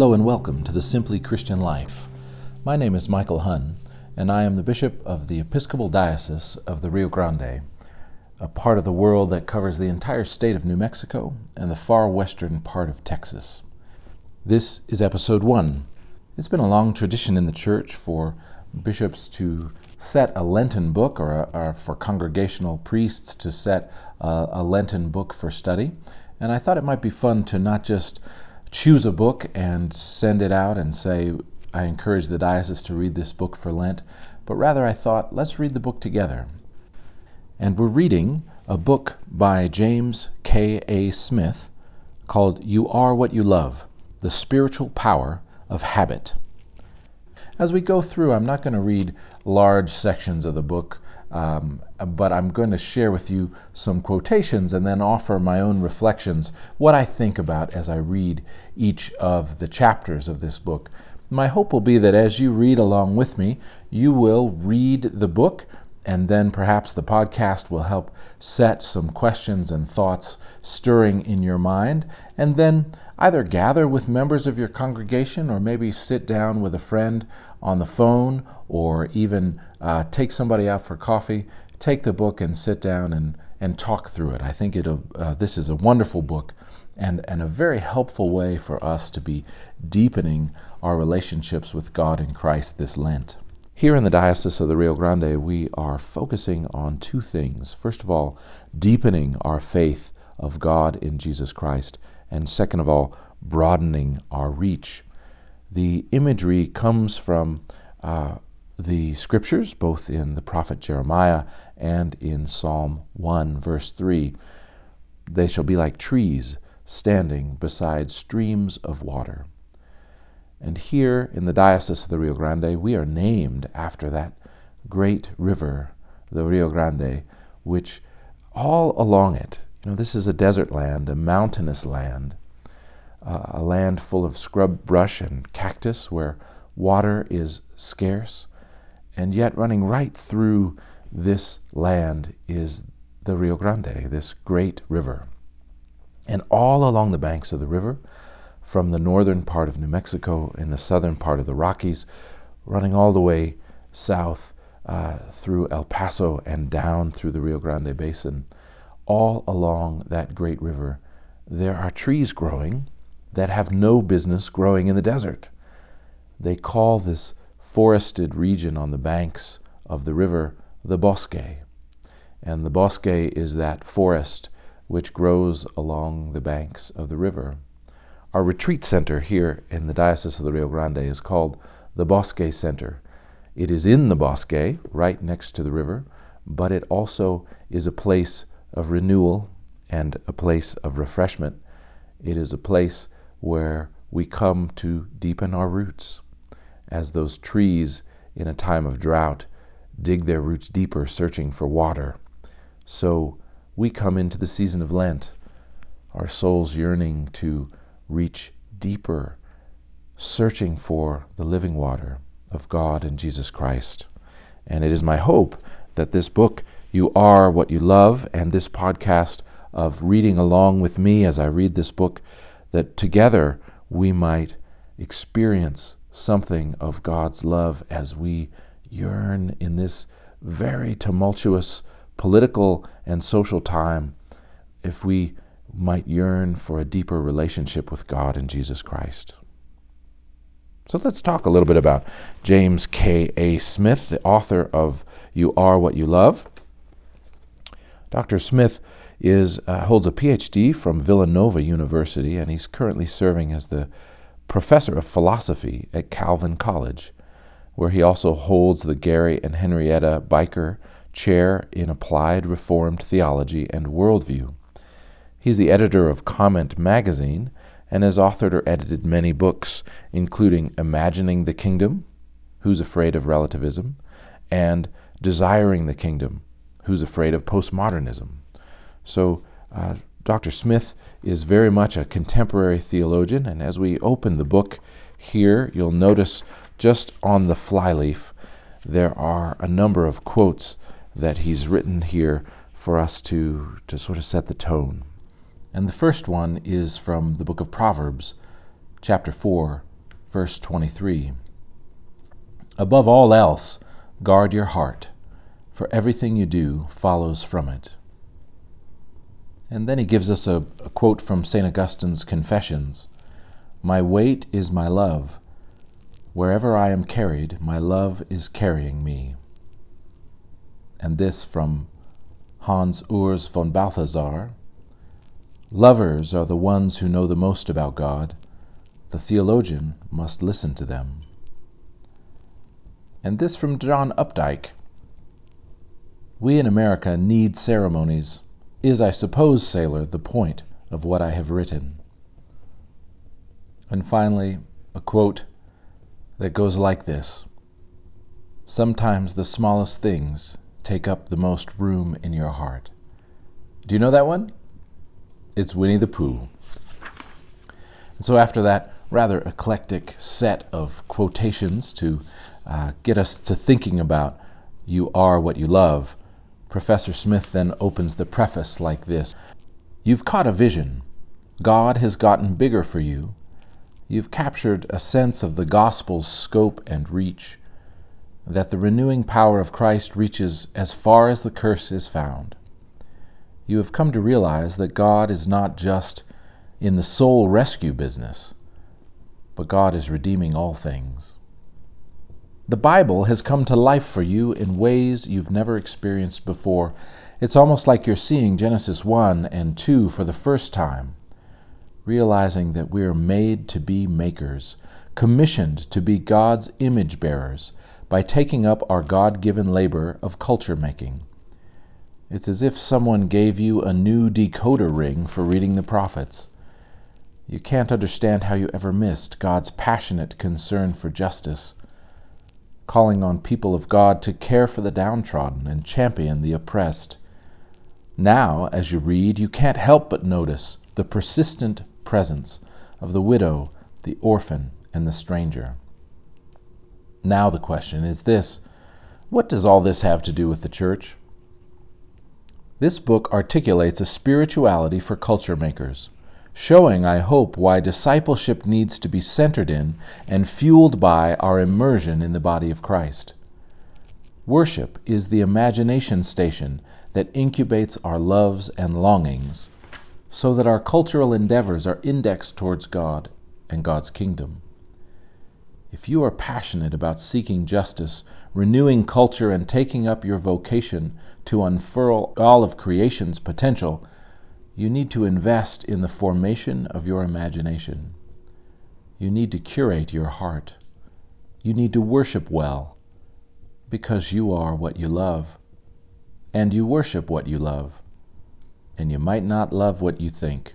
Hello and welcome to the Simply Christian Life. My name is Michael Hunn, and I am the Bishop of the Episcopal Diocese of the Rio Grande, a part of the world that covers the entire state of New Mexico and the far western part of Texas. This is episode one. It's been a long tradition in the church for bishops to set a Lenten book or, a, or for congregational priests to set a, a Lenten book for study. And I thought it might be fun to not just choose a book and send it out and say, I encourage the diocese to read this book for Lent, but rather I thought, let's read the book together. And we're reading a book by James K. A. Smith called You Are What You Love The Spiritual Power of Habit. As we go through, I'm not going to read large sections of the book. Um, but I'm going to share with you some quotations and then offer my own reflections, what I think about as I read each of the chapters of this book. My hope will be that as you read along with me, you will read the book, and then perhaps the podcast will help set some questions and thoughts stirring in your mind, and then either gather with members of your congregation or maybe sit down with a friend on the phone or even uh, take somebody out for coffee, take the book and sit down and, and talk through it. I think it'll, uh, this is a wonderful book and, and a very helpful way for us to be deepening our relationships with God in Christ this Lent. Here in the Diocese of the Rio Grande, we are focusing on two things. First of all, deepening our faith of God in Jesus Christ, and second of all, broadening our reach. The imagery comes from uh, the scriptures, both in the prophet Jeremiah and in Psalm 1, verse 3. They shall be like trees standing beside streams of water. And here in the Diocese of the Rio Grande, we are named after that great river, the Rio Grande, which all along it, you know, this is a desert land, a mountainous land, uh, a land full of scrub brush and cactus where water is scarce. And yet, running right through this land is the Rio Grande, this great river. And all along the banks of the river, from the northern part of New Mexico in the southern part of the Rockies, running all the way south uh, through El Paso and down through the Rio Grande Basin, all along that great river, there are trees growing that have no business growing in the desert. They call this forested region on the banks of the river the bosque. And the bosque is that forest which grows along the banks of the river. Our retreat center here in the Diocese of the Rio Grande is called the Bosque Center. It is in the bosque, right next to the river, but it also is a place of renewal and a place of refreshment. It is a place where we come to deepen our roots. As those trees in a time of drought dig their roots deeper, searching for water, so we come into the season of Lent, our souls yearning to reach deeper, searching for the living water of God and Jesus Christ. And it is my hope that this book, You Are What You Love, and this podcast of reading along with me as I read this book that together we might experience something of God's love as we yearn in this very tumultuous political and social time, if we might yearn for a deeper relationship with God and Jesus Christ. So let's talk a little bit about James K. A. Smith, the author of You Are What You Love. Dr. Smith is, uh, holds a PhD from Villanova University, and he's currently serving as the professor of philosophy at Calvin College, where he also holds the Gary and Henrietta Byker Chair in Applied Reformed Theology and Worldview. He's the editor of Comment magazine and has authored or edited many books, including Imagining the Kingdom, Who's Afraid of Relativism, and Desiring the Kingdom, Who's Afraid of Postmodernism. So, uh, Dr. Smith is very much a contemporary theologian, and as we open the book here, you'll notice just on the flyleaf there are a number of quotes that he's written here for us to, to sort of set the tone. And the first one is from the book of Proverbs, chapter 4, verse 23. Above all else, guard your heart, for everything you do follows from it. And then he gives us a, a quote from St. Augustine's Confessions My weight is my love. Wherever I am carried, my love is carrying me. And this from Hans Urs von Balthasar Lovers are the ones who know the most about God. The theologian must listen to them. And this from John Updike We in America need ceremonies is, I suppose, sailor, the point of what I have written. And finally, a quote that goes like this Sometimes the smallest things take up the most room in your heart. Do you know that one? It's Winnie the Pooh. And so, after that rather eclectic set of quotations to uh, get us to thinking about you are what you love, Professor Smith then opens the preface like this You've caught a vision. God has gotten bigger for you. You've captured a sense of the gospel's scope and reach, that the renewing power of Christ reaches as far as the curse is found. You have come to realize that God is not just in the soul rescue business, but God is redeeming all things. The Bible has come to life for you in ways you've never experienced before. It's almost like you're seeing Genesis 1 and 2 for the first time, realizing that we are made to be makers, commissioned to be God's image bearers by taking up our God given labor of culture making. It's as if someone gave you a new decoder ring for reading the prophets. You can't understand how you ever missed God's passionate concern for justice calling on people of God to care for the downtrodden and champion the oppressed. Now, as you read, you can't help but notice the persistent presence of the widow, the orphan, and the stranger. Now, the question is this what does all this have to do with the church? This book articulates a spirituality for culture makers showing, I hope, why discipleship needs to be centered in and fueled by our immersion in the body of Christ. Worship is the imagination station that incubates our loves and longings so that our cultural endeavors are indexed towards God and God's kingdom. If you are passionate about seeking justice, renewing culture, and taking up your vocation to unfurl all of creation's potential, you need to invest in the formation of your imagination. You need to curate your heart. You need to worship well because you are what you love. And you worship what you love. And you might not love what you think.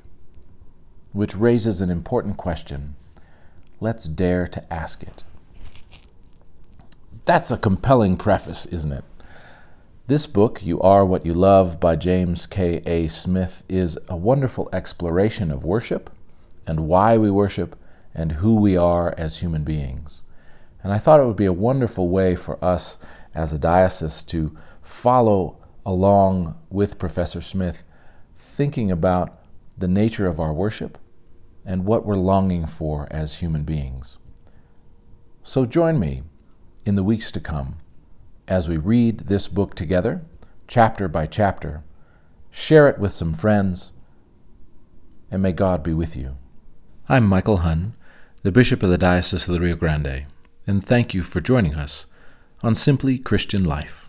Which raises an important question. Let's dare to ask it. That's a compelling preface, isn't it? This book, You Are What You Love by James K. A. Smith, is a wonderful exploration of worship and why we worship and who we are as human beings. And I thought it would be a wonderful way for us as a diocese to follow along with Professor Smith, thinking about the nature of our worship and what we're longing for as human beings. So join me in the weeks to come as we read this book together, chapter by chapter. Share it with some friends, and may God be with you. I'm Michael Hunn, the Bishop of the Diocese of the Rio Grande, and thank you for joining us on Simply Christian Life.